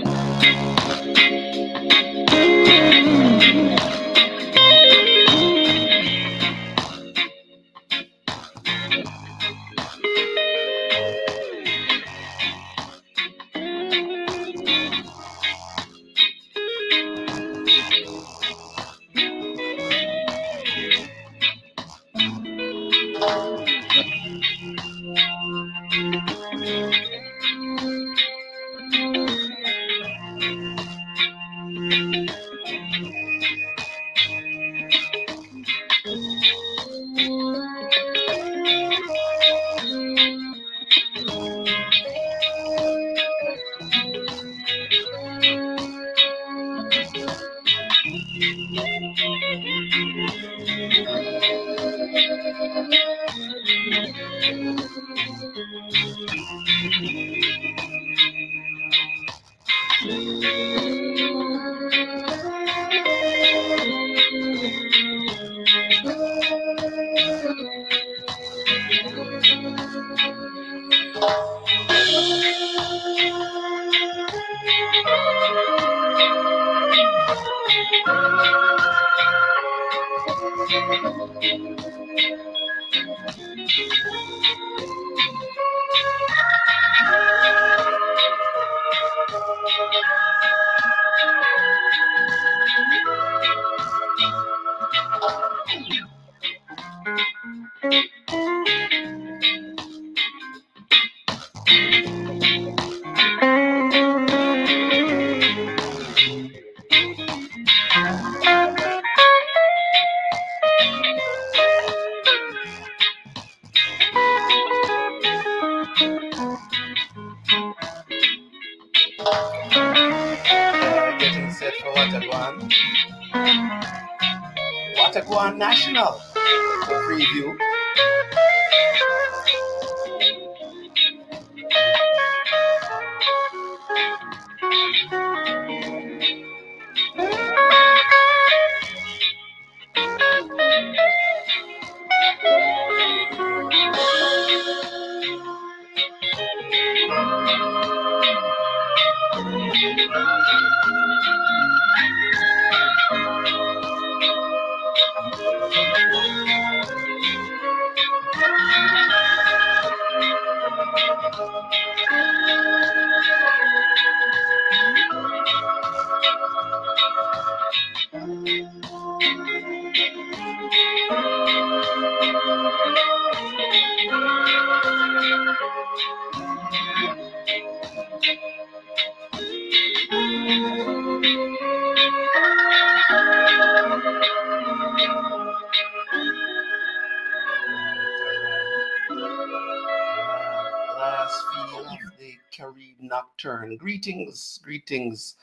thank you. Nocturne. Greetings, greetings.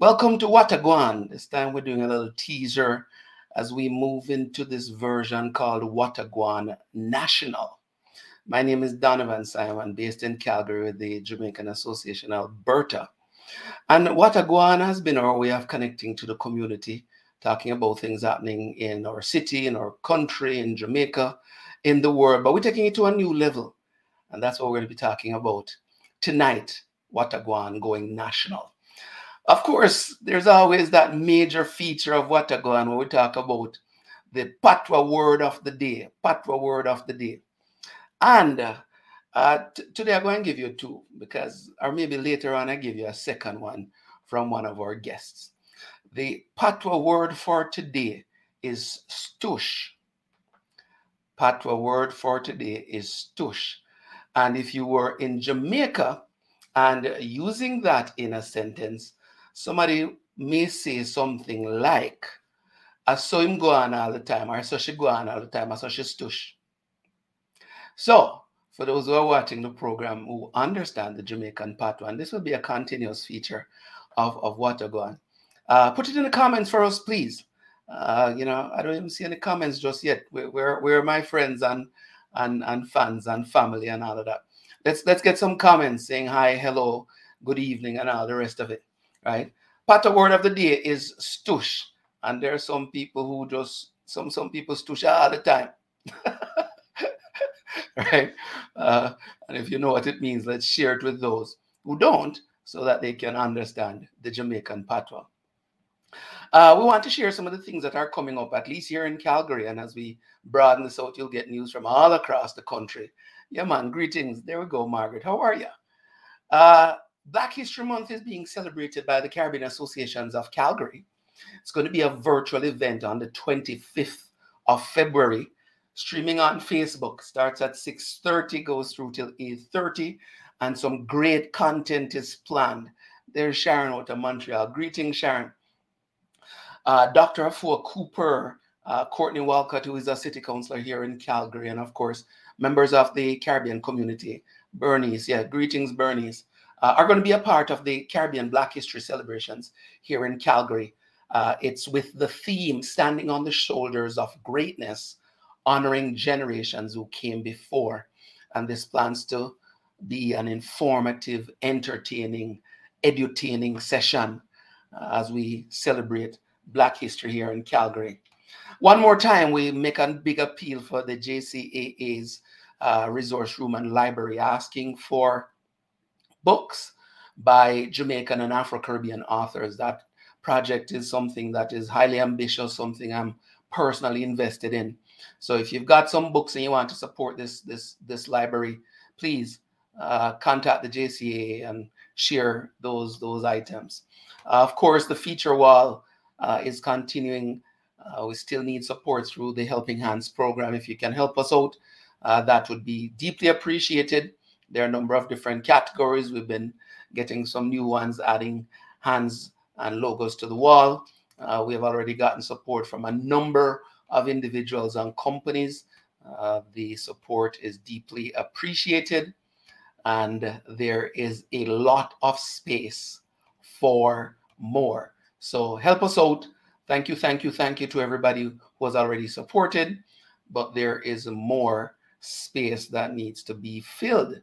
Welcome to Watagwan. This time we're doing a little teaser as we move into this version called Watagwan National. My name is Donovan Simon, based in Calgary with the Jamaican Association Alberta. And Watagwan has been our way of connecting to the community, talking about things happening in our city, in our country, in Jamaica, in the world. But we're taking it to a new level. And that's what we're going to be talking about tonight Watagwan going national. Of course, there's always that major feature of Watagwan when we talk about the Patwa word of the day. Patwa word of the day. And uh, t- today I'm going to give you two because, or maybe later on, I give you a second one from one of our guests. The Patwa word for today is stush. Patwa word for today is stush. And if you were in Jamaica, and using that in a sentence, somebody may say something like, I saw him go on all the time, or I saw she go on all the time, I saw she stush. So, for those who are watching the program who understand the Jamaican patois, this will be a continuous feature of, of Watagwan, uh, put it in the comments for us, please. Uh, you know, I don't even see any comments just yet. Where are my friends and, and, and fans and family and all of that? Let's let's get some comments saying hi, hello, good evening, and all the rest of it. Right? Patwa word of the day is stush. And there are some people who just some some people stush all the time. right? Uh, and if you know what it means, let's share it with those who don't. so that they can understand the Jamaican patois. Uh, we want to share some of the things that are coming up, at least here in Calgary. And as we broaden this out, you'll get news from all across the country. Yeah, man, greetings. There we go, Margaret. How are you? Uh, Black History Month is being celebrated by the Caribbean Associations of Calgary. It's going to be a virtual event on the 25th of February, streaming on Facebook. Starts at 6:30, goes through till 8:30, and some great content is planned. There's Sharon out of Montreal. Greetings, Sharon. Uh, Dr. Afua Cooper, uh, Courtney Walcott, who is a city councilor here in Calgary, and of course, members of the Caribbean community. Bernice, yeah, greetings, Bernice, uh, are going to be a part of the Caribbean Black History celebrations here in Calgary. Uh, it's with the theme Standing on the Shoulders of Greatness, honoring generations who came before. And this plans to be an informative, entertaining, edutaining session uh, as we celebrate Black history here in Calgary. One more time, we make a big appeal for the JCAA's uh, resource room and library, asking for books by Jamaican and Afro Caribbean authors. That project is something that is highly ambitious, something I'm personally invested in. So if you've got some books and you want to support this this this library, please uh, contact the JCA and share those those items. Uh, of course, the feature wall uh, is continuing. Uh, we still need support through the Helping Hands program. If you can help us out, uh, that would be deeply appreciated. There are a number of different categories. We've been getting some new ones, adding hands and logos to the wall. Uh, we have already gotten support from a number of individuals and companies. Uh, the support is deeply appreciated, and there is a lot of space for more. So help us out. Thank you, thank you, thank you to everybody who has already supported, but there is more space that needs to be filled.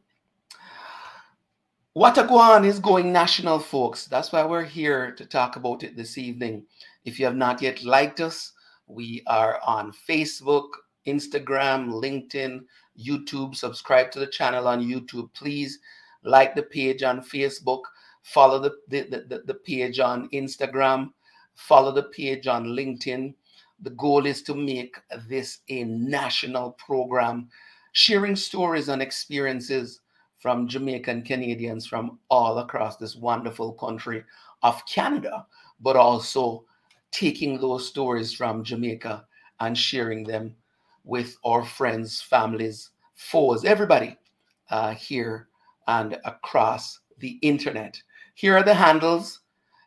Watagwan is going national, folks. That's why we're here to talk about it this evening. If you have not yet liked us, we are on Facebook, Instagram, LinkedIn, YouTube. Subscribe to the channel on YouTube. Please like the page on Facebook follow the, the, the, the page on Instagram, follow the page on LinkedIn. The goal is to make this a national program, sharing stories and experiences from Jamaican Canadians from all across this wonderful country of Canada, but also taking those stories from Jamaica and sharing them with our friends, families, foes, everybody uh, here and across the internet. Here are the handles.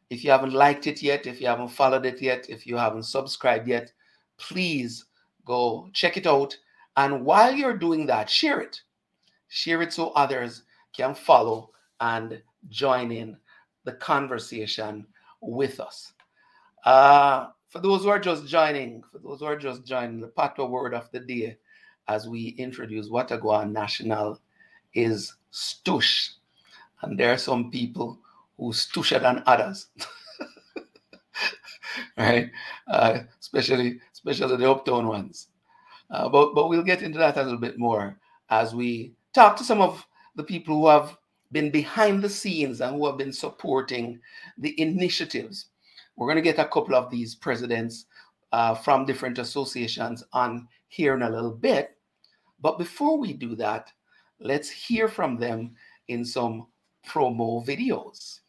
If you haven't liked it yet, if you haven't followed it yet, if you haven't subscribed yet, please go check it out. And while you're doing that, share it. Share it so others can follow and join in the conversation with us. Uh, for those who are just joining, for those who are just joining, the patois word of the day as we introduce Watagua National is stush. And there are some people who's tusher than others. right? Uh, especially especially the uptown ones. Uh, but but we'll get into that a little bit more as we talk to some of the people who have been behind the scenes and who have been supporting the initiatives. We're going to get a couple of these presidents uh, from different associations on here in a little bit. But before we do that, let's hear from them in some promo videos.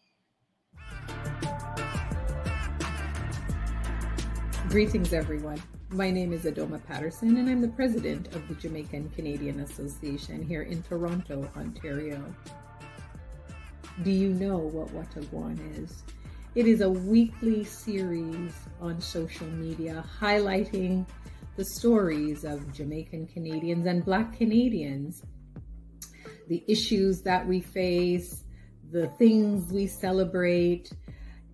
Greetings, everyone. My name is Adaoma Patterson, and I'm the president of the Jamaican Canadian Association here in Toronto, Ontario. Do you know what Watagwan is? It is a weekly series on social media highlighting the stories of Jamaican Canadians and Black Canadians, the issues that we face, the things we celebrate,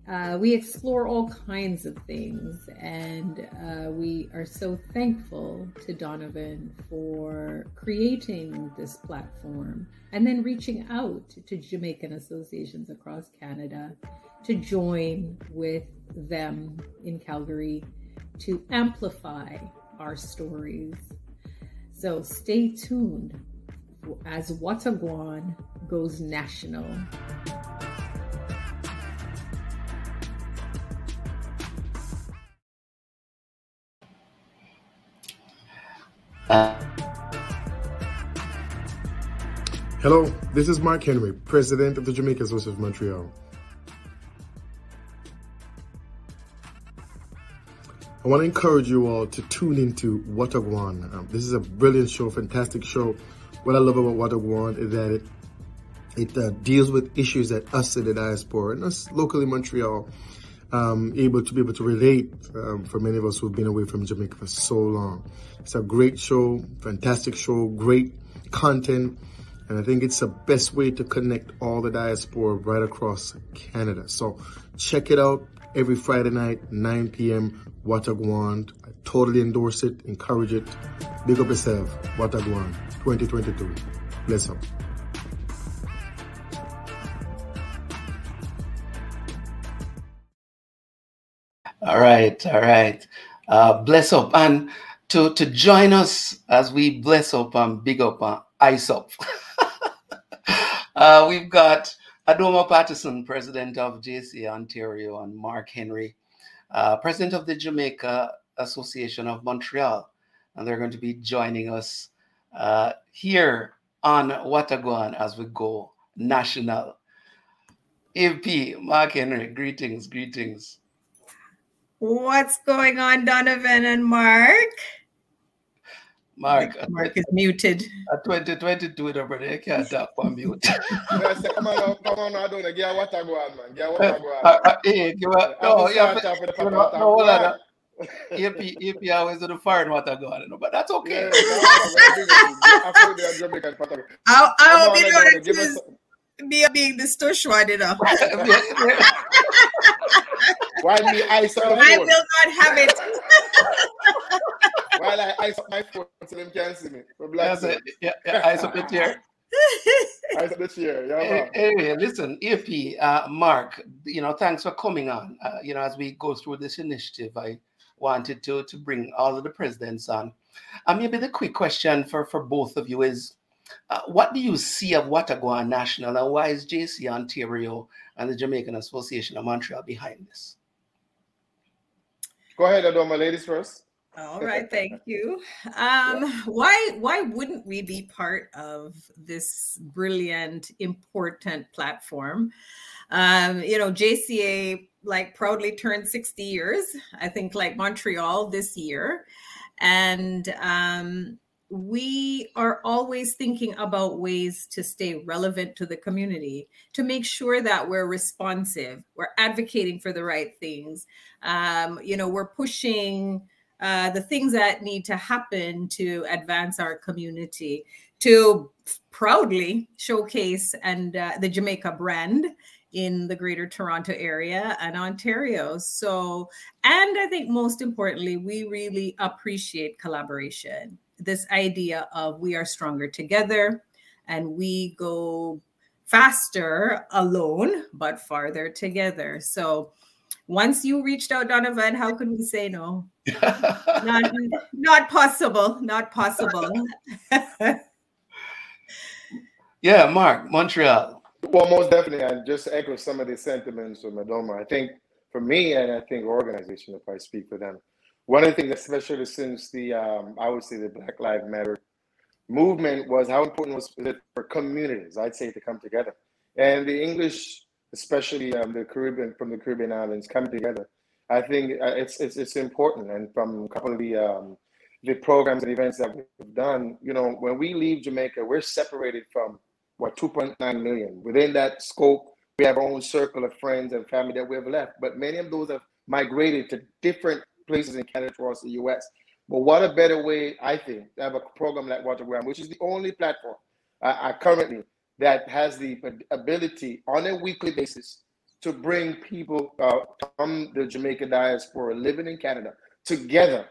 uh, we explore all kinds of things, and uh, we are so thankful to Donovan for creating this platform and then reaching out to Jamaican associations across Canada to join with them in Calgary to amplify our stories. So stay tuned as Watagwan goes national. Hello, this is Mark Henry, President of the Jamaica Association of Montreal. I want to encourage you all to tune into Watagwan. Um, this is a brilliant show, fantastic show. What I love about Watagwan is that it it uh, deals with issues that us in the diaspora and us locally in Montreal um, able to be able to relate um, for many of us who've been away from Jamaica for so long. It's a great show, fantastic show, great content and I think it's the best way to connect all the diaspora right across Canada. So check it out every Friday night, 9 p.m. Watagwan. I totally endorse it, encourage it. Big up yourself. Watagwan 2022. Bless up. All right, all right. Uh, bless up and to to join us as we bless up and big up and ice up. Uh, we've got Adaoma Patterson, president of JCA Ontario, and Mark Henry, uh, president of the Jamaica Association of Montreal. And they're going to be joining us uh, here on Watagwan as we go national. AP, Mark Henry, greetings, greetings. What's going on, Donovan and Mark? Mark, Mark is muted. At 2022, the brother, you can't talk on mute. come on, come on, I don't get what I go on, man. Get what I go on. Hey, give a, no, you have you know, no, hold on. Uh, AP, AP always do the foreign water go on, but that's okay. I, I hope you know that me being the stush one, you know. Why me ice up I will not have it. While I ice up my phone so them can't see me. Yeah, so, yeah, yeah, ice up the chair. ice up the chair. Yeah, anyway, listen, AP, uh, Mark, you know, thanks for coming on. Uh, you know, as we go through this initiative, I wanted to to bring all of the presidents on. And maybe the quick question for for both of you is, uh, what do you see of Watagwan National, and why is JC Ontario and the Jamaican Association of Montreal behind this? Go ahead, Adaoma, ladies first. All right, thank you. Um, why why wouldn't we be part of this brilliant, important platform? Um, you know, JCA like proudly turned 60 years, I think like Montreal this year. And um, we are always thinking about ways to stay relevant to the community, to make sure that we're responsive, we're advocating for the right things. Um, you know, we're pushing uh, the things that need to happen to advance our community, to proudly showcase and uh, the Jamaica brand in the greater Toronto area and Ontario. So, and I think most importantly, we really appreciate collaboration. This idea of we are stronger together and we go faster alone, but farther together. So, once you reached out, Donovan, how could we say no? Not, not possible. Not possible. yeah, Mark, Montreal. Well, most definitely. I just echo some of the sentiments of Adaoma. I think for me, and I think organization, if I speak for them, one of the things, especially since the, um, I would say the Black Lives Matter movement was how important was it for communities, I'd say, to come together. And the English especially um, the Caribbean from the Caribbean islands come together. I think uh, it's, it's it's important, and from a couple of the um, the programs and events that we've done, you know, when we leave Jamaica, we're separated from what 2.9 million. Within that scope, we have our own circle of friends and family that we have left, but many of those have migrated to different places in Canada across the U.S. But what a better way, I think, to have a program like Watagwan, which is the only platform uh, uh currently that has the ability on a weekly basis to bring people uh, from the Jamaica diaspora living in Canada together.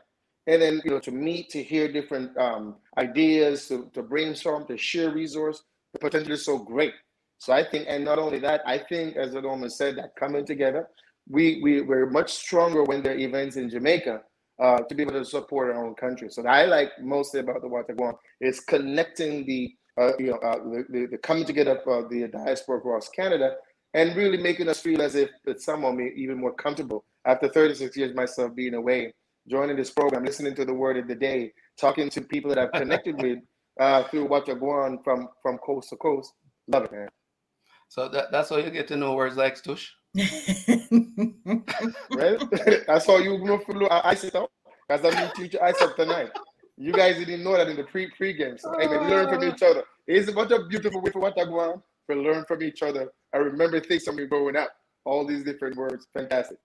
And then you know to meet to hear different um, ideas to, to brainstorm to share resource the potential is so great. So i think and not only that i think as Adaoma said that coming together we, we we're much stronger when there are events in jamaica uh, to be able to support our own country. So I like mostly about the Watagwan is connecting the uh, you know, uh, the, the, coming together of the diaspora across Canada and really making us feel as if that someone may even more comfortable after 36 years myself being away, joining this program, listening to the word of the day, talking to people that I've connected with uh, through Watagwan from from coast to coast. Love it, man. So that, that's how you get to know words like stush. right? that's how you know for ice it out. I'm going to teach you ice up tonight. You guys didn't know that in the pre pre game. So hey, man, learn from each other. It's what a beautiful way for Watagwan to learn from each other. I remember things from me growing up. All these different words. Fantastic.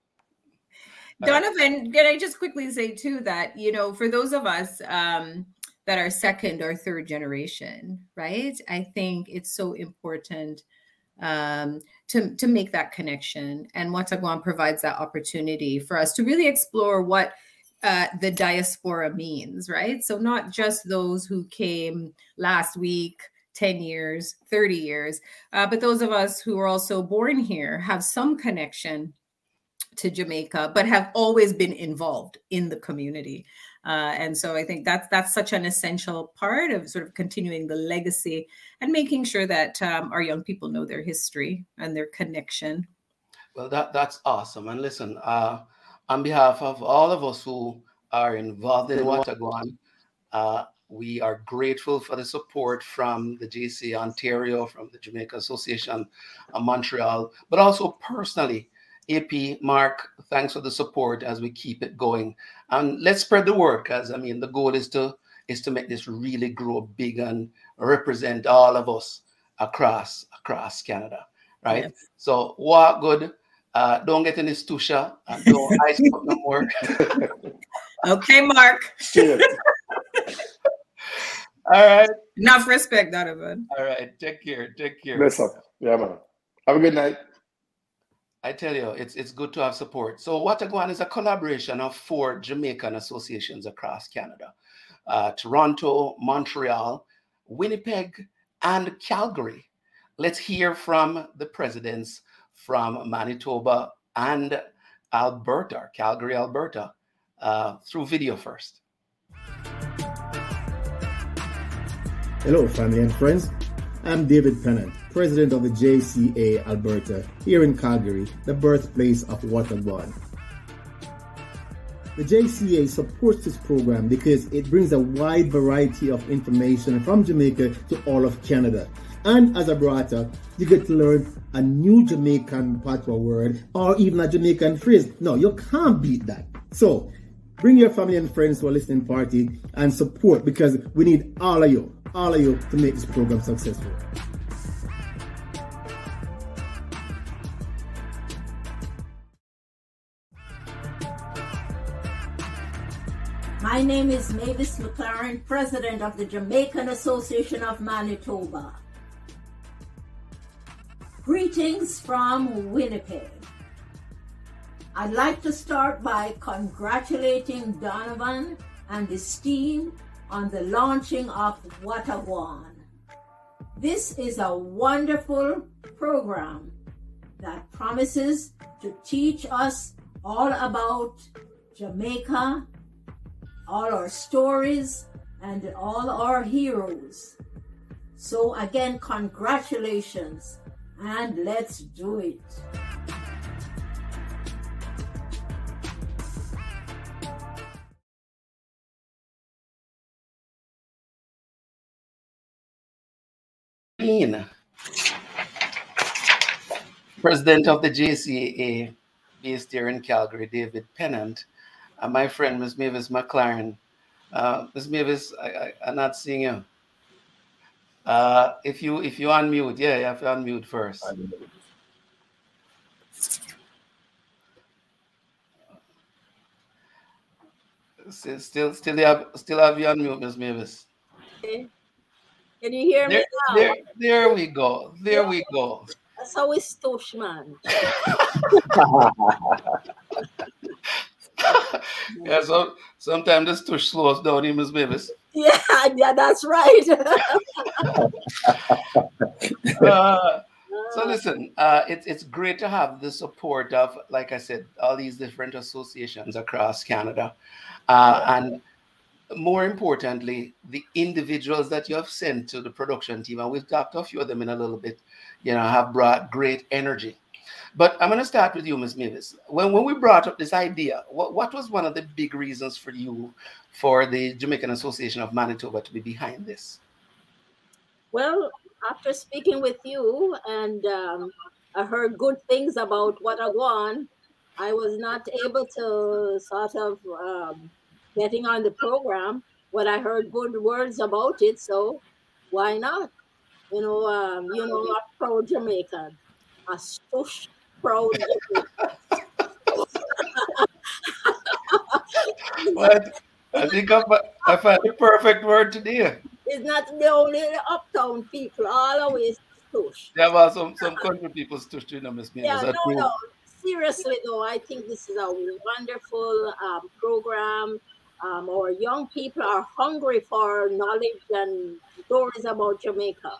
Donovan, can I just quickly say too that you know, for those of us um, that are second or third generation, right? I think it's so important um, to to make that connection, and Watagwan provides that opportunity for us to really explore what uh, the diaspora means, right? So not just those who came last week. 10 years, 30 years, uh, but those of us who are also born here have some connection to Jamaica, but have always been involved in the community. Uh, and so I think that's that's such an essential part of sort of continuing the legacy and making sure that um, our young people know their history and their connection. Well, that that's awesome. And listen, uh, on behalf of all of us who are involved in Watagwan, uh, we are grateful for the support from the JCA Ontario, from the Jamaica Association of Montreal, but also personally AP, Mark, thanks for the support as we keep it going. And let's spread the word because I mean the goal is to is to make this really grow big and represent all of us across across Canada. Right. Yes. So walk good. Uh, don't get any stusha and don't ice up no more. okay, Mark. All right. Enough respect, Donovan. All right. Take care. Take care. Listen. Yeah, man. Have a good night. I tell you, it's it's good to have support. So Watagwan is a collaboration of four Jamaican associations across Canada: uh, Toronto, Montreal, Winnipeg, and Calgary. Let's hear from the presidents from Manitoba and Alberta, Calgary, Alberta, uh, through video first. Hello, family and friends. I'm David Pennant, president of the JCA Alberta, here in Calgary, the birthplace of Watagwan. The JCA supports this program because it brings a wide variety of information from Jamaica to all of Canada. And as a brata, you get to learn a new Jamaican patois word or even a Jamaican phrase. No, you can't beat that. So, bring your family and friends to a listening party and support because we need all of you all of you to make this program successful. My name is Mavis McLaren, President of the Jamaican Association of Manitoba. Greetings from Winnipeg. I'd like to start by congratulating Donovan and his team on the launching of Watagwan. This is a wonderful program that promises to teach us all about Jamaica, all our stories, and all our heroes. So, again, congratulations and let's do it. President of the JCA based here in Calgary, David Pennant, and my friend, Ms. Mavis McLaren. Uh, Ms. Mavis, I, am not seeing you. Uh, if you if you unmute, yeah, you have to unmute first. Still, still, still have, still have you unmute, Ms. Mavis. Okay. Can you hear there, me now? There, there we go. There yeah. we go. That's how it's touch, man. yeah, so sometimes this tush slows down in Miss Mavis. Yeah, yeah, that's right. uh, so listen, uh, it's it's great to have the support of, like I said, all these different associations across Canada, uh, and more importantly, the individuals that you have sent to the production team, and we've talked to a few of them in a little bit, you know, have brought great energy. But I'm going to start with you, Ms. Mavis. When, when we brought up this idea, what, what was one of the big reasons for you for the Jamaican Association of Manitoba to be behind this? Well, after speaking with you and um, I heard good things about what I want, I was not able to sort of um, getting on the program, but I heard good words about it, so why not? You know, um, you know, a proud Jamaican, a stush proud. but I think I, I found the perfect word today. It's not the only uptown people, all always stush. There were some some country people stush too, know, Miss Yeah, no, no. Seriously though, I think this is a wonderful um, program. Um, our young people are hungry for knowledge and stories about Jamaica.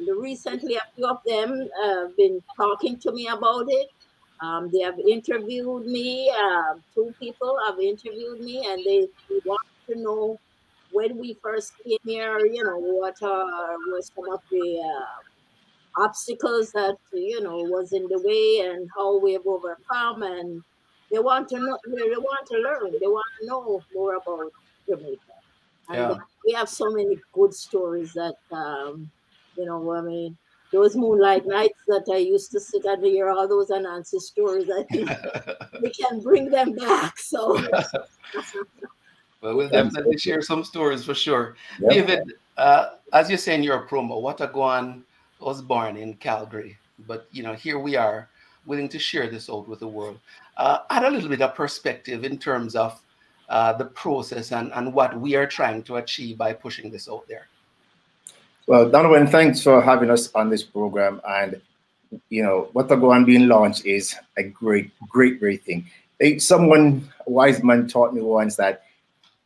Recently, a few of them have been talking to me about it. Um, they have interviewed me. Uh, two people have interviewed me, and they want to know when we first came here. You know what uh, was some of the uh, obstacles that you know was in the way, and how we have overcome. And they want to know. They want to learn. They want to know more about Jamaica. And yeah. we have so many good stories that um, you know, I mean, those moonlight nights that I used to sit and hear all those Anansi stories, I think we can bring them back. So, well, we'll definitely share some stories for sure. Yep. David, uh, as you say in your promo, Watagwan was born in Calgary, but you know, here we are, willing to share this out with the world. Uh, add a little bit of perspective in terms of uh, the process and, and what we are trying to achieve by pushing this out there. Well, Donovan, thanks for having us on this program. And, you know, Watagwan being launched is a great, great, great thing. someone, a wise man, taught me once that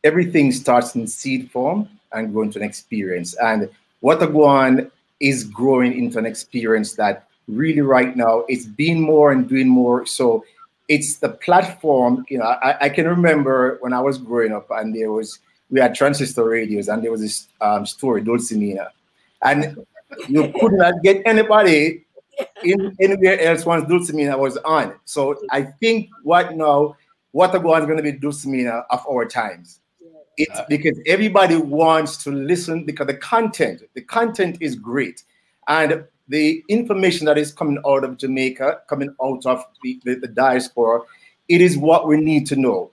everything starts in seed form and grows into an experience. And Watagwan is growing into an experience that really right now it's being more and doing more. So it's the platform, you know, I, I can remember when I was growing up and there was, we had transistor radios and there was this um, story, Dulcimina and you could not get anybody in anywhere else once Dulcimina was on. So I think what now, what Watagwan is going to be Dulcimina of our times. It's because everybody wants to listen because the content, the content is great. And the information that is coming out of Jamaica, coming out of the, the, the diaspora, it is what we need to know.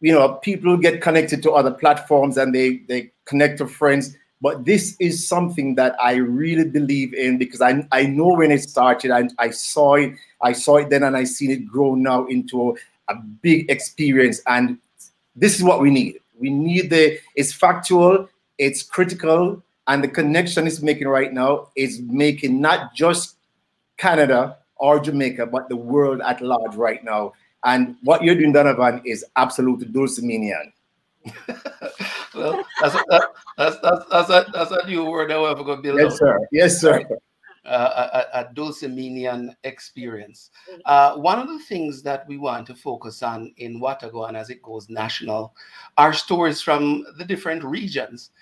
You know, people get connected to other platforms and they, they connect to friends but this is something that I really believe in because I, I know when it started and I saw it, I saw it then and I seen it grow now into a big experience. And this is what we need. We need the it's factual, it's critical, and the connection it's making right now is making not just Canada or Jamaica, but the world at large right now. And what you're doing, Donovan, is absolutely dulciminian. well, that's, a, that's, that's, that's, a, that's a new word that we're going to build. Yes, sir. Yes, sir. Uh, a, a Dulciminian experience. Uh, one of the things that we want to focus on in Watagwan as it goes national are stories from the different regions,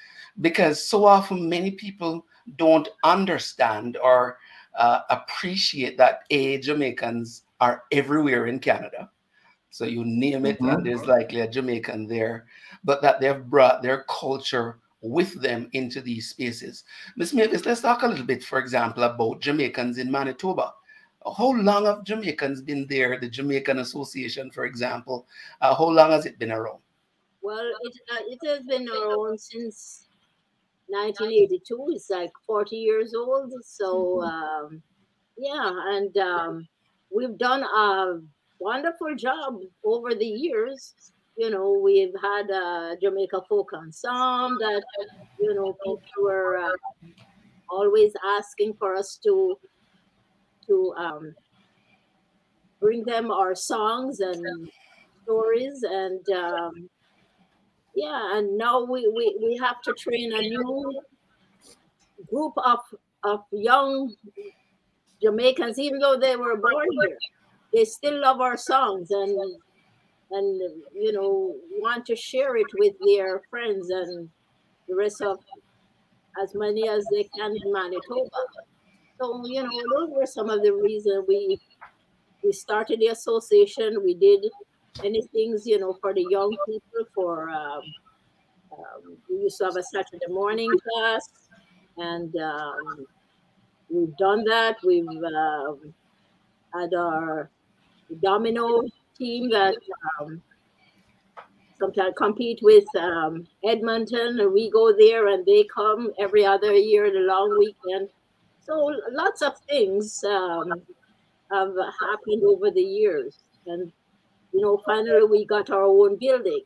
because so often many people don't understand or uh, appreciate that A, Jamaicans are everywhere in Canada. So you name it, mm-hmm. and there's likely a Jamaican there, but that they've brought their culture with them into these spaces. Ms. Mavis, let's talk a little bit, for example, about Jamaicans in Manitoba. How long have Jamaicans been there? The Jamaican Association, for example, uh, how long has it been around? Well, it, uh, it has been around since 1982. It's like 40 years old. So, mm-hmm. um, yeah, and um, we've done a wonderful job over the years. You know, we've had a Jamaica folk ensemble that, you know, people were uh, always asking for us to to um, bring them our songs and stories and um, yeah and now we, we we have to train a new group of of young jamaicans even though they were born here they still love our songs and and you know want to share it with their friends and the rest of as many as they can in Manitoba. So you know those were some of the reasons we we started the association. We did many things, you know, for the young people. For um, um, we used to have a Saturday morning class, and um, we've done that. We've um, had our domino team that um, sometimes compete with um, Edmonton, and we go there, and they come every other year in the long weekend. So lots of things um, have happened over the years, and you know, finally we got our own building,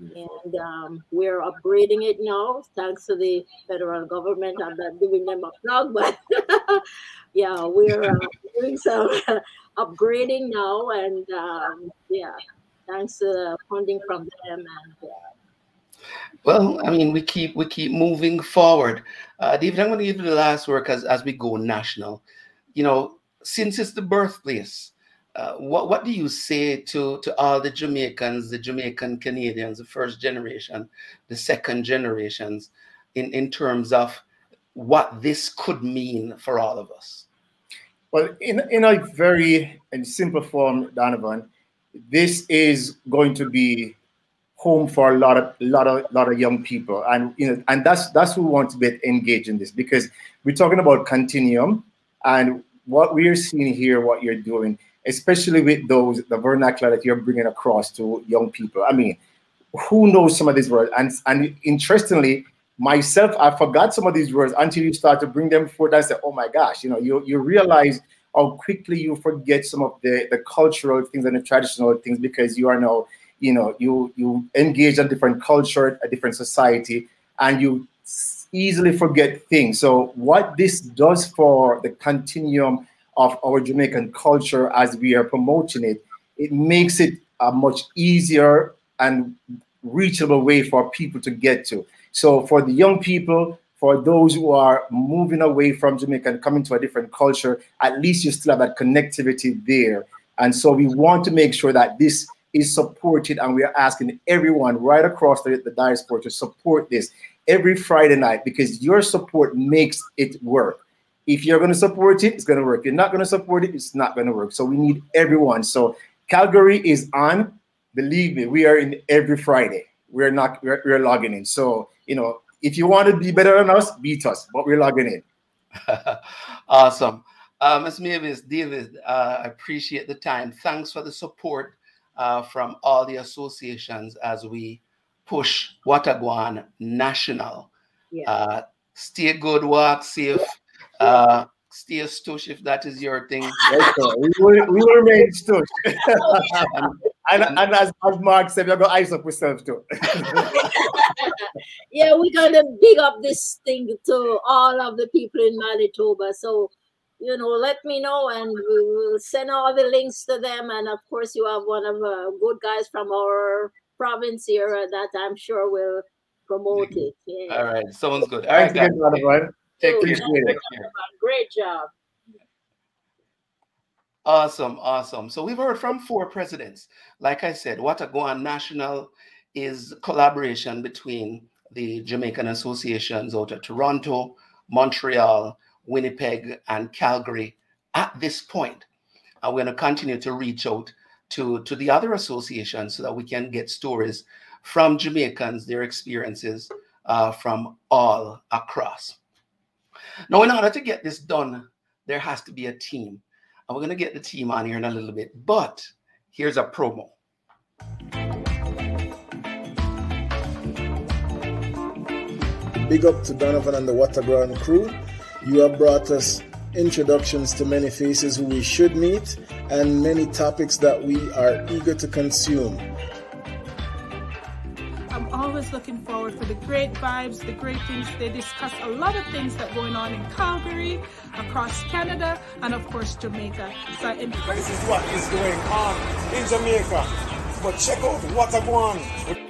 and um, we're upgrading it now, thanks to the federal government. I'm not giving them a plug, but yeah, we're uh, doing some upgrading now, and um, yeah, thanks the funding from them and. Uh, well, I mean, we keep we keep moving forward. Uh, David, I'm going to give you the last word as as we go national. You know, since it's the birthplace, uh, what what do you say to to all the Jamaicans, the Jamaican Canadians, the first generation, the second generations, in in terms of what this could mean for all of us? Well, in in a very in simple form, Donovan, this is going to be home for a lot of lot of lot of young people, and you know, and that's that's who want to get engaged in this because we're talking about continuum, and what we're seeing here, what you're doing, especially with those the vernacular that you're bringing across to young people. I mean, who knows some of these words? And and interestingly, myself, I forgot some of these words until you start to bring them forward. I said, oh my gosh, you know, you you realize how quickly you forget some of the, the cultural things and the traditional things because you are now, you know, you you engage a different culture, a different society, and you easily forget things. So what this does for the continuum of our Jamaican culture as we are promoting it, it makes it a much easier and reachable way for people to get to. So for the young people, for those who are moving away from Jamaica and coming to a different culture, at least you still have that connectivity there. And so we want to make sure that this is supported, and we are asking everyone right across the, the diaspora to support this every Friday night because your support makes it work. If you're going to support it, it's going to work. If you're not going to support it, it's not going to work. So we need everyone. So Calgary is on. Believe me, we are in every Friday. We're not. We're, we're logging in. So you know, if you want to be better than us, beat us, but we're logging in. awesome. Uh, Ms. Mavis, David, uh, I appreciate the time. Thanks for the support uh, from all the associations as we push Watagwan national. Yeah. Uh, stay good, walk safe, uh, stay stush if that is your thing. Yes, we, will, we will remain stush. and, and, as, as Mark said, we're going to ice up ourselves too. Yeah, we're going to big up this thing to all of the people in Manitoba. So, you know, let me know and we will send all the links to them. And of course, you have one of the uh, good guys from our province here that I'm sure will promote it. Yeah. All right, sounds good. All right, guys. Take care. Great job. Awesome, awesome. So we've heard from four presidents. Like I said, what a go on National is collaboration between the Jamaican associations out of Toronto, Montreal, Winnipeg, and Calgary at this point. And we're going to continue to reach out to, to the other associations so that we can get stories from Jamaicans, their experiences uh, from all across. Now, in order to get this done, there has to be a team. And we're going to get the team on here in a little bit. But here's a promo. Big up to Donovan and the Watagwan crew. You have brought us introductions to many faces who we should meet and many topics that we are eager to consume I'm always looking forward for the great vibes, the great things. They discuss a lot of things that are going on in Calgary, across Canada, and of course Jamaica. So this is what is going on in Jamaica. But check out Watagwan.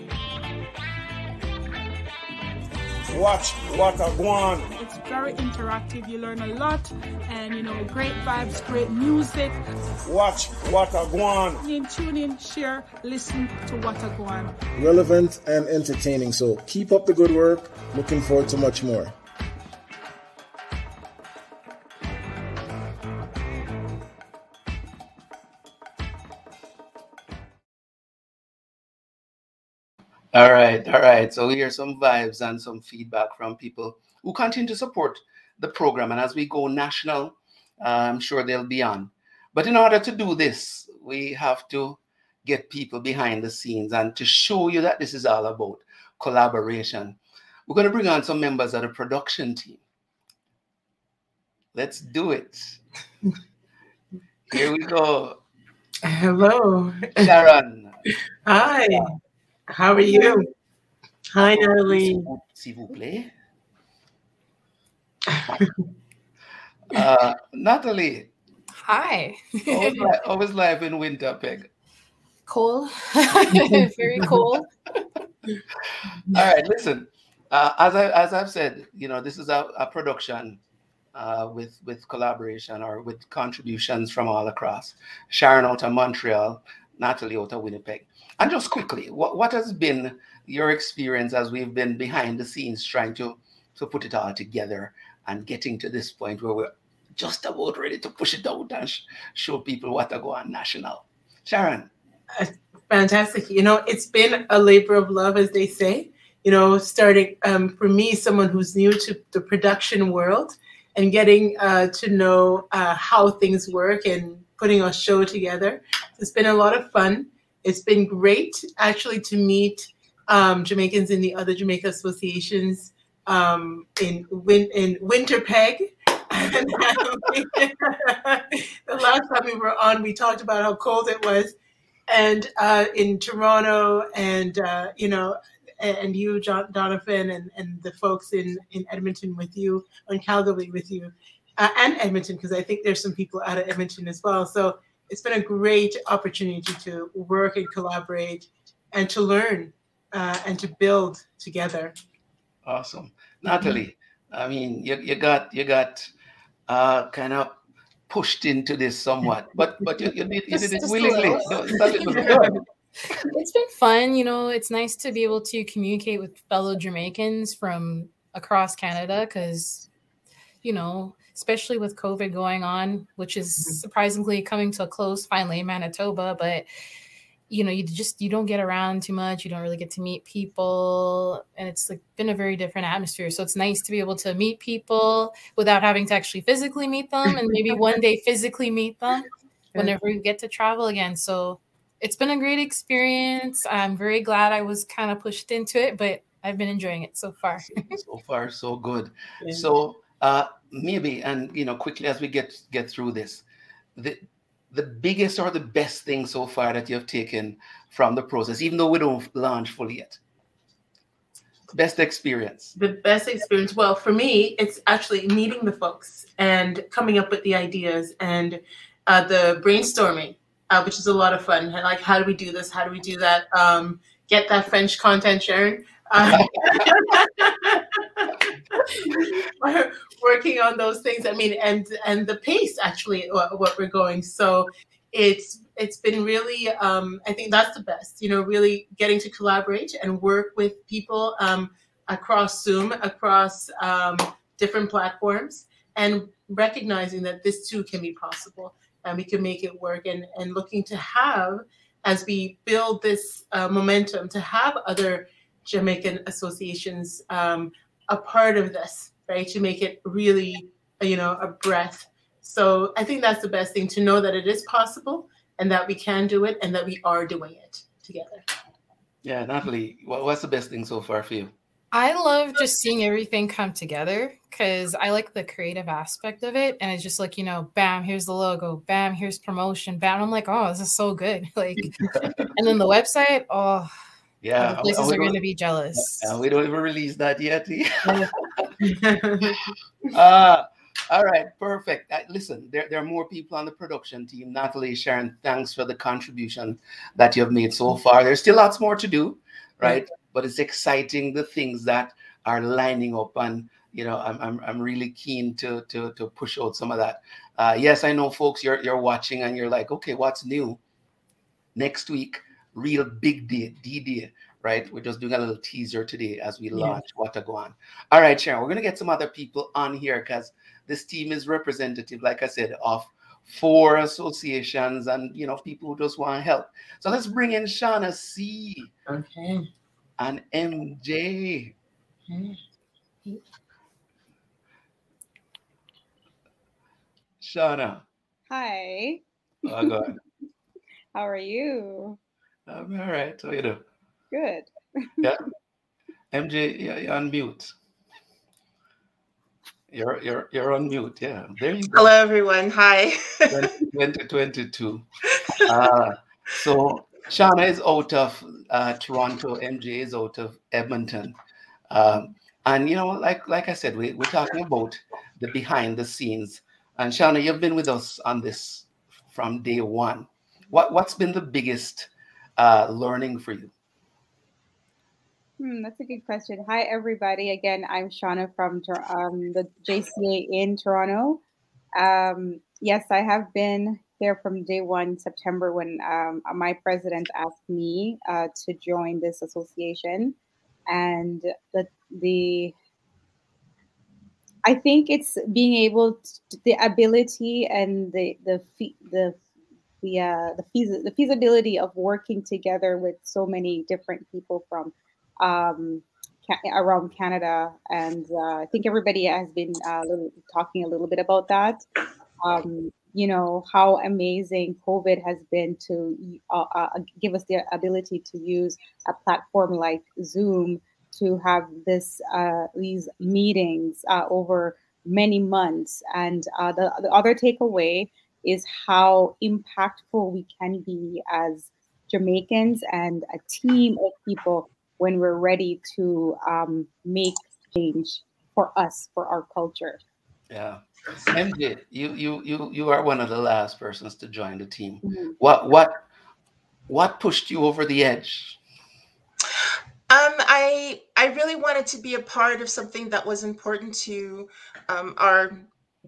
Watch Watagwan. It's very interactive. You learn a lot, and you know, great vibes, great music. Watch what Watagwan. In, tune in, share, listen to Watagwan. Relevant and entertaining. So keep up the good work. Looking forward to much more. All right, all right. So we hear some vibes and some feedback from people who continue to support the program. And as we go national, uh, I'm sure they'll be on. But in order to do this, we have to get people behind the scenes and to show you that this is all about collaboration. We're going to bring on some members of the production team. Let's do it. Here we go. Hello. Sharon. Hi. How are you? Hi, Natalie. S'il vous plaît. Uh, Natalie. Hi. always, li- always live in Winterpeg. Cool. Very cool. All right, listen. Uh, as I as I've said, you know, this is a, a production uh, with with collaboration or with contributions from all across. Sharon out of Montreal, Natalie out of Winnipeg. And just quickly, what, what has been your experience as we've been behind the scenes trying to to put it all together and getting to this point where we're just about ready to push it out and sh- show people what to go on national. Sharon. Fantastic. You know, it's been a labor of love, as they say. You know, starting um, for me, someone who's new to the production world and getting uh, to know uh, how things work and putting a show together. It's been a lot of fun. It's been great, actually, to meet um, Jamaicans in the other Jamaica associations um, in win- in Winterpeg. The last time we were on, we talked about how cold it was, and uh, in Toronto, and uh, you know, and you, John, Donovan, and, and the folks in in Edmonton with you, and Calgary with you, uh, and Edmonton, because I think there's some people out of Edmonton as well. So it's been a great opportunity to work and collaborate, and to learn, uh, and to build together. Awesome. Natalie, I mean, you, you got you got uh, kind of pushed into this somewhat, but but you, you did you did it Just- just a willingly. No, it's a little bit good. it's been fun. You know, it's nice to be able to communicate with fellow Jamaicans from across Canada because, you know, especially with COVID going on, which is mm-hmm. surprisingly coming to a close finally in Manitoba, but you know, you just you don't get around too much. You don't really get to meet people, and it's like been a very different atmosphere. So it's nice to be able to meet people without having to actually physically meet them, and maybe one day physically meet them whenever you get to travel again. So it's been a great experience. I'm very glad I was kind of pushed into it, but I've been enjoying it so far. so far so good so uh maybe and you know quickly as we get get through this the the biggest or the best thing so far that you've taken from the process even though we don't launch fully yet? Best experience. The best experience well for me it's actually meeting the folks and coming up with the ideas and uh, the brainstorming uh, which is a lot of fun. Like how do we do this? How do we do that? Um, get that french content sharon uh, working on those things i mean and and the pace actually uh, what we're going. So it's it's been really um, i think that's the best you know really getting to collaborate and work with people um, across zoom across um, different platforms and recognizing that this too can be possible and we can make it work and and looking to have as we build this uh, momentum to have other jamaican associations um, a part of this right to make it really you know a breath so i think that's the best thing to know that it is possible and that we can do it and that we are doing it together yeah natalie what, what's the best thing so far for you I love just seeing everything come together because I like the creative aspect of it. And it's just like, you know, bam, here's the logo, bam, here's promotion, bam. I'm like, oh, this is so good. Like, and then the website, oh, yeah the places are going to be jealous. and we don't even release that yet uh, all right, perfect. Uh, listen, there, there are more people on the production team. Natalie, Sharon, thanks for the contribution that you've made so far. There's still lots more to do, right? But it's exciting the things that are lining up, and you know, I'm I'm, I'm really keen to to to push out some of that. Uh, yes, I know, folks, you're you're watching and you're like, okay, what's new? Next week, real big day, D Day, right? We're just doing a little teaser today as we launch Yeah. launch Watagwan. All right, Sharon, we're gonna get some other people on here because this team is representative, like I said, of four associations and you know people who just want to help. So let's bring in Shauna C. Okay. and MJ. Okay. Shauna. Hi. Oh, go. How are you? I'm all right. How you doing? Good. Yeah. MJ, you're, you're on mute. You're you're you're on mute. Yeah. There you go. Hello, everyone. Hi. 2022. Uh, so Shauna is out of uh, Toronto. MJ is out of Edmonton. Um, and you know, like like I said, we, we're talking about the behind the scenes. And Shauna, you've been with us on this from day one. What what's been the biggest uh, learning for you? Hmm, that's a good question. Hi, everybody. Again, I'm Shauna from um, the JCA in Toronto. Um, yes, I have been here from day one, September, when um, my president asked me uh, to join this association. And the, the I think it's being able to, the ability and the the the the uh, the, feas- the feasibility of working together with so many different people from um, ca- around Canada, and uh, I think everybody has been uh, little, talking a little bit about that. Um, you know how amazing COVID has been to uh, uh, give us the ability to use a platform like Zoom to have this uh, these meetings over many months. And the, the other takeaway is how impactful we can be as Jamaicans and a team of people when we're ready to um, make change for us, for our culture. Yeah. MJ, you you you you are one of the last persons to join the team. Mhm. What what what pushed you over the edge? Um, I I really wanted to be a part of something that was important to um, our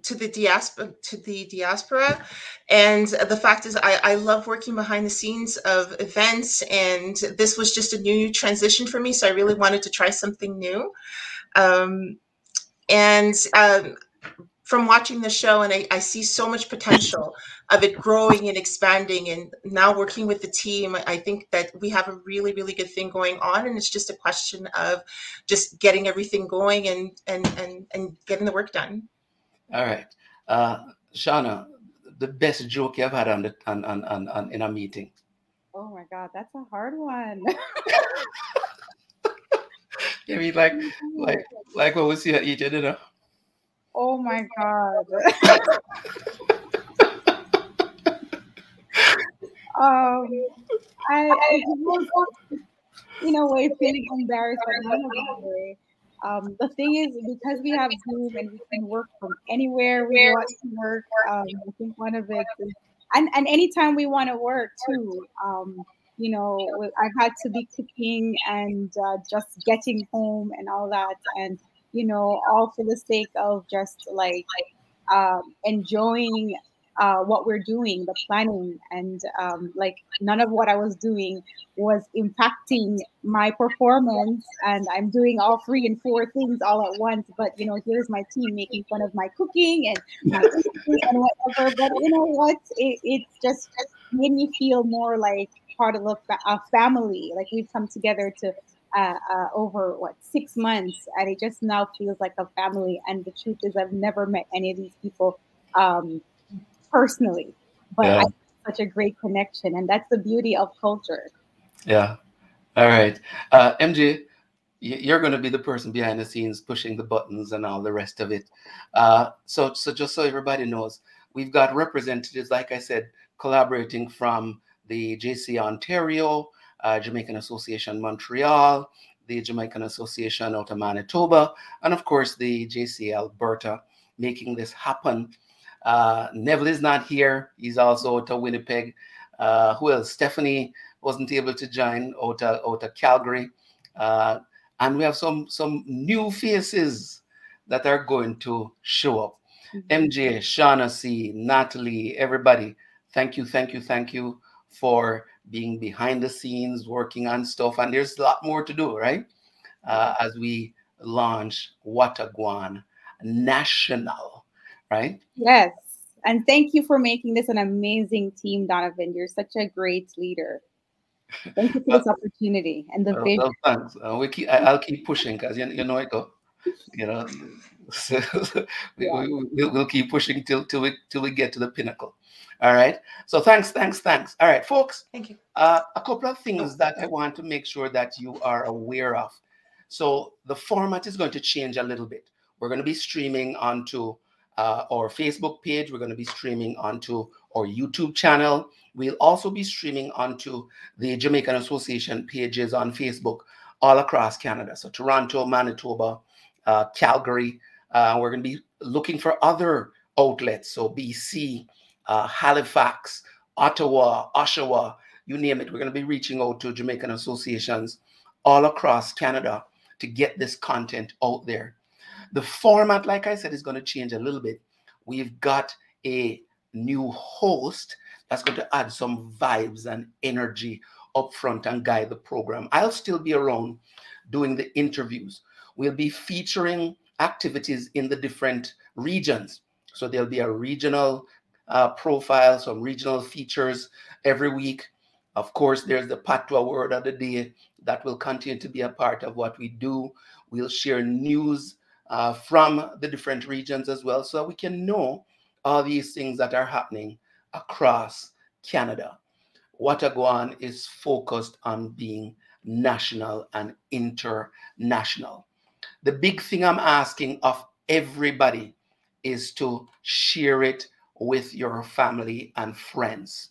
to the diaspora to the diaspora. And the fact is I, I love working behind the scenes of events and this was just a new transition for me so i really wanted to try something new. Um, and um, from watching the show and I, I see so much potential of it growing and expanding and now working with the team i think that we have a really really good thing going on and it's just a question of just getting everything going and and and, and getting the work done All right. Uh Shauna, the best joke you've had on the on, on, on, on in a meeting. Oh my God, that's a hard one. I mean like like like we see her eating dinner. oh my God. um, I, I was, in a way, feeling embarrassed, but not in a way. Um, the thing is, because we have Zoom and we can work from anywhere we want to work, um, I think one of it, is, and, and anytime we want to work too, um, you know, I've had to be cooking and uh, just getting home and all that. And, you know, all for the sake of just like um, enjoying uh, what we're doing, the planning, and um, like none of what I was doing was impacting my performance. And I'm doing all three and four things all at once. But you know, here's my team making fun of my cooking and my cooking and whatever. But you know what? It, it just made me feel more like part of a, a family. Like we've come together to uh, uh, over what six months, and it just now feels like a family. And the truth is, I've never met any of these people um, personally, but Yeah. such a great connection, and that's the beauty of culture. Yeah. All right. Uh MJ, you're going to be the person behind the scenes pushing the buttons and all the rest of it. Uh, so, so just so everybody knows, we've got representatives, like I said, collaborating from the JC Ontario, uh, Jamaican Association Montreal, the Jamaican Association out of Manitoba, and of course the JC Alberta, making this happen. Uh, Neville is not here; he's also out of Winnipeg. Uh, who else? Stephanie wasn't able to join out of, out of Calgary. Uh, and we have some some new faces that are going to show up. MJ, Shauna C, Natalie, everybody, thank you, thank you, thank you for being behind the scenes, working on stuff. And there's a lot more to do, right? Uh, as we launch Watagwan National, right? Yes, and thank you for making this an amazing team, Donovan. You're such a great leader. Thank you for this opportunity and the vision. Well, thanks. Uh, we keep, I, will keep pushing because you, you know it go. You know, so we, yeah. we, we'll, we'll keep pushing till till we till we get to the pinnacle. All right. So thanks, thanks, thanks. All right, folks. Thank you. Uh, a couple of things that I want to make sure that you are aware of. So the format is going to change a little bit. We're going to be streaming onto uh, our Facebook page. We're going to be streaming onto our YouTube channel. We'll also be streaming onto the Jamaican Association pages on Facebook all across Canada. So Toronto, Manitoba, uh, Calgary. Uh, we're going to be looking for other outlets. So BC, uh, Halifax, Ottawa, Oshawa, you name it. We're going to be reaching out to Jamaican associations all across Canada to get this content out there. The format, like I said, is going to change a little bit. We've got a new host that's going to add some vibes and energy up front and guide the program. I'll still be around doing the interviews. We'll be featuring activities in the different regions. So there'll be a regional uh, profile, some regional features every week. Of course, there's the Patwa word of the day that will continue to be a part of what we do. We'll share news uh, from the different regions as well so we can know all these things that are happening across Canada. Watagwan is focused on being national and international. The big thing I'm asking of everybody is to share it with your family and friends.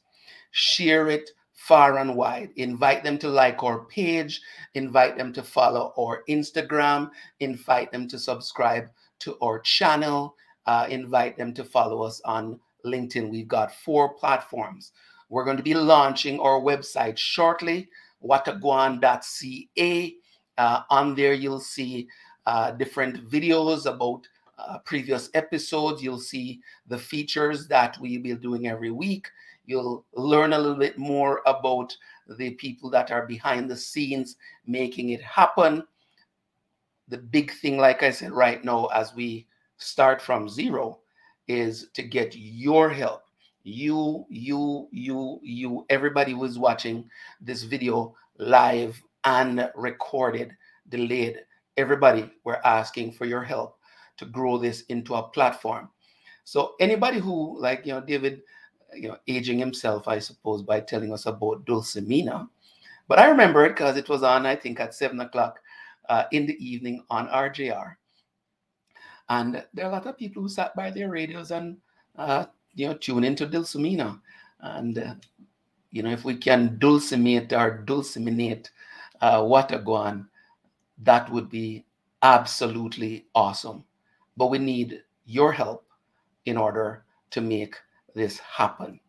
Share it far and wide. Invite them to like our page, invite them to follow our Instagram, invite them to subscribe to our channel, uh, invite them to follow us on LinkedIn. We've got four platforms. We're going to be launching our website shortly, watagwan.ca. Uh, on there, you'll see uh, different videos about uh, previous episodes. You'll see the features that we'll be doing every week. You'll learn a little bit more about the people that are behind the scenes making it happen. The big thing, like I said, right now, as we start from zero, is to get your help. You, you, you, you, everybody who is watching this video live and recorded, delayed, everybody, we're asking for your help to grow this into a platform. So anybody who, like, you know, David, you know, aging himself, I suppose, by telling us about Dulcimina. But I remember it because it was on, I think, at seven o'clock uh, in the evening on RJR. And there are a lot of people who sat by their radios and, uh, you know, tune into Dulcimina. And, uh, you know, if we can dulcimate or dulciminate uh, Watagwan, that would be absolutely awesome. But we need your help in order to make this happen.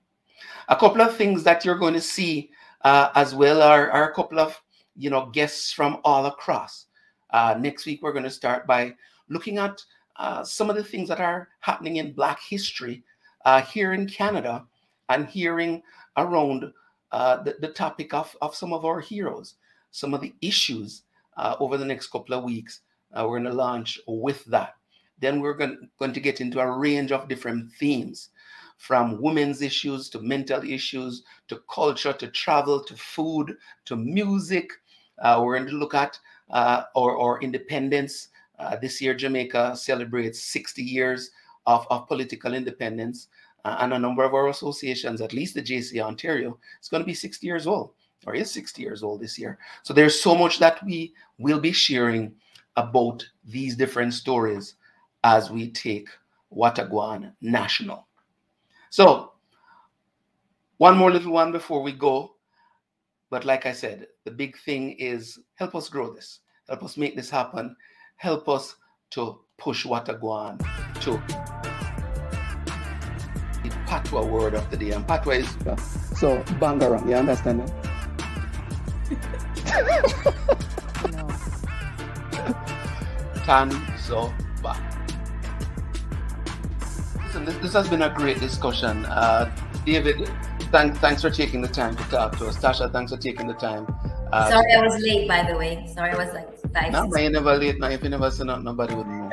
A couple of things that you're going to see uh, as well are, are, a couple of you know guests from all across. Uh, next week we're going to start by looking at uh, some of the things that are happening in Black history uh, here in Canada and hearing around uh, the, the, topic of, of some of our heroes, some of the issues uh, over the next couple of weeks. We're going to launch with that. Then we're going, going to get into a range of different themes from women's issues to mental issues to culture to travel to food to music. Uh, we're going to look at our, our independence uh, this year, Jamaica celebrates 60 years of, of political independence, uh, and a number of our associations, at least the JCA Ontario, is going to be 60 years old, or is 60 years old this year. So there's so much that we will be sharing about these different stories as we take Watagwan national. So, one more little one before we go. But like I said, the big thing is help us grow this, help us make this happen help us to push Watagwan to the Patwa word of the day. And Patwa is uh, so bangarang. You understand that? Tan so. Listen, this, this has been a great discussion. Uh, David, thank, thanks for taking the time to talk to us. Tasha, thanks for taking the time. Uh, Sorry, I was late, by the way. Sorry, I was like five. No, never late. Now, if you never nobody would know.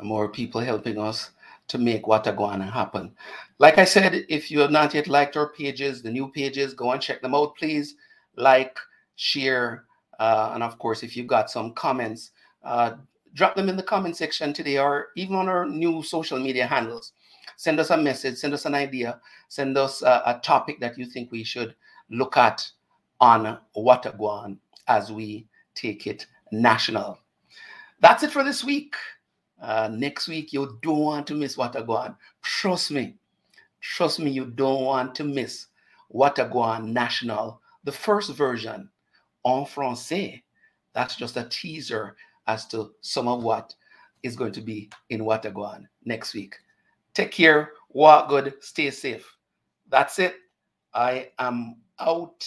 More people helping us to make Wataguana happen. Like I said, if you have not yet liked our pages, the new pages, go and check them out, please. Like, share, uh, and of course, if you've got some comments, uh, drop them in the comment section today or even on our new social media handles. Send us a message, send us an idea, send us a, a topic that you think we should look at on Watagwan as we take it national. That's it for this week. Uh, next week, you don't want to miss Watagwan. Trust me. Trust me, you don't want to miss Watagwan National, the first version en français. That's just a teaser as to some of what is going to be in Watagwan next week. Take care, walk good, stay safe. That's it. I am out.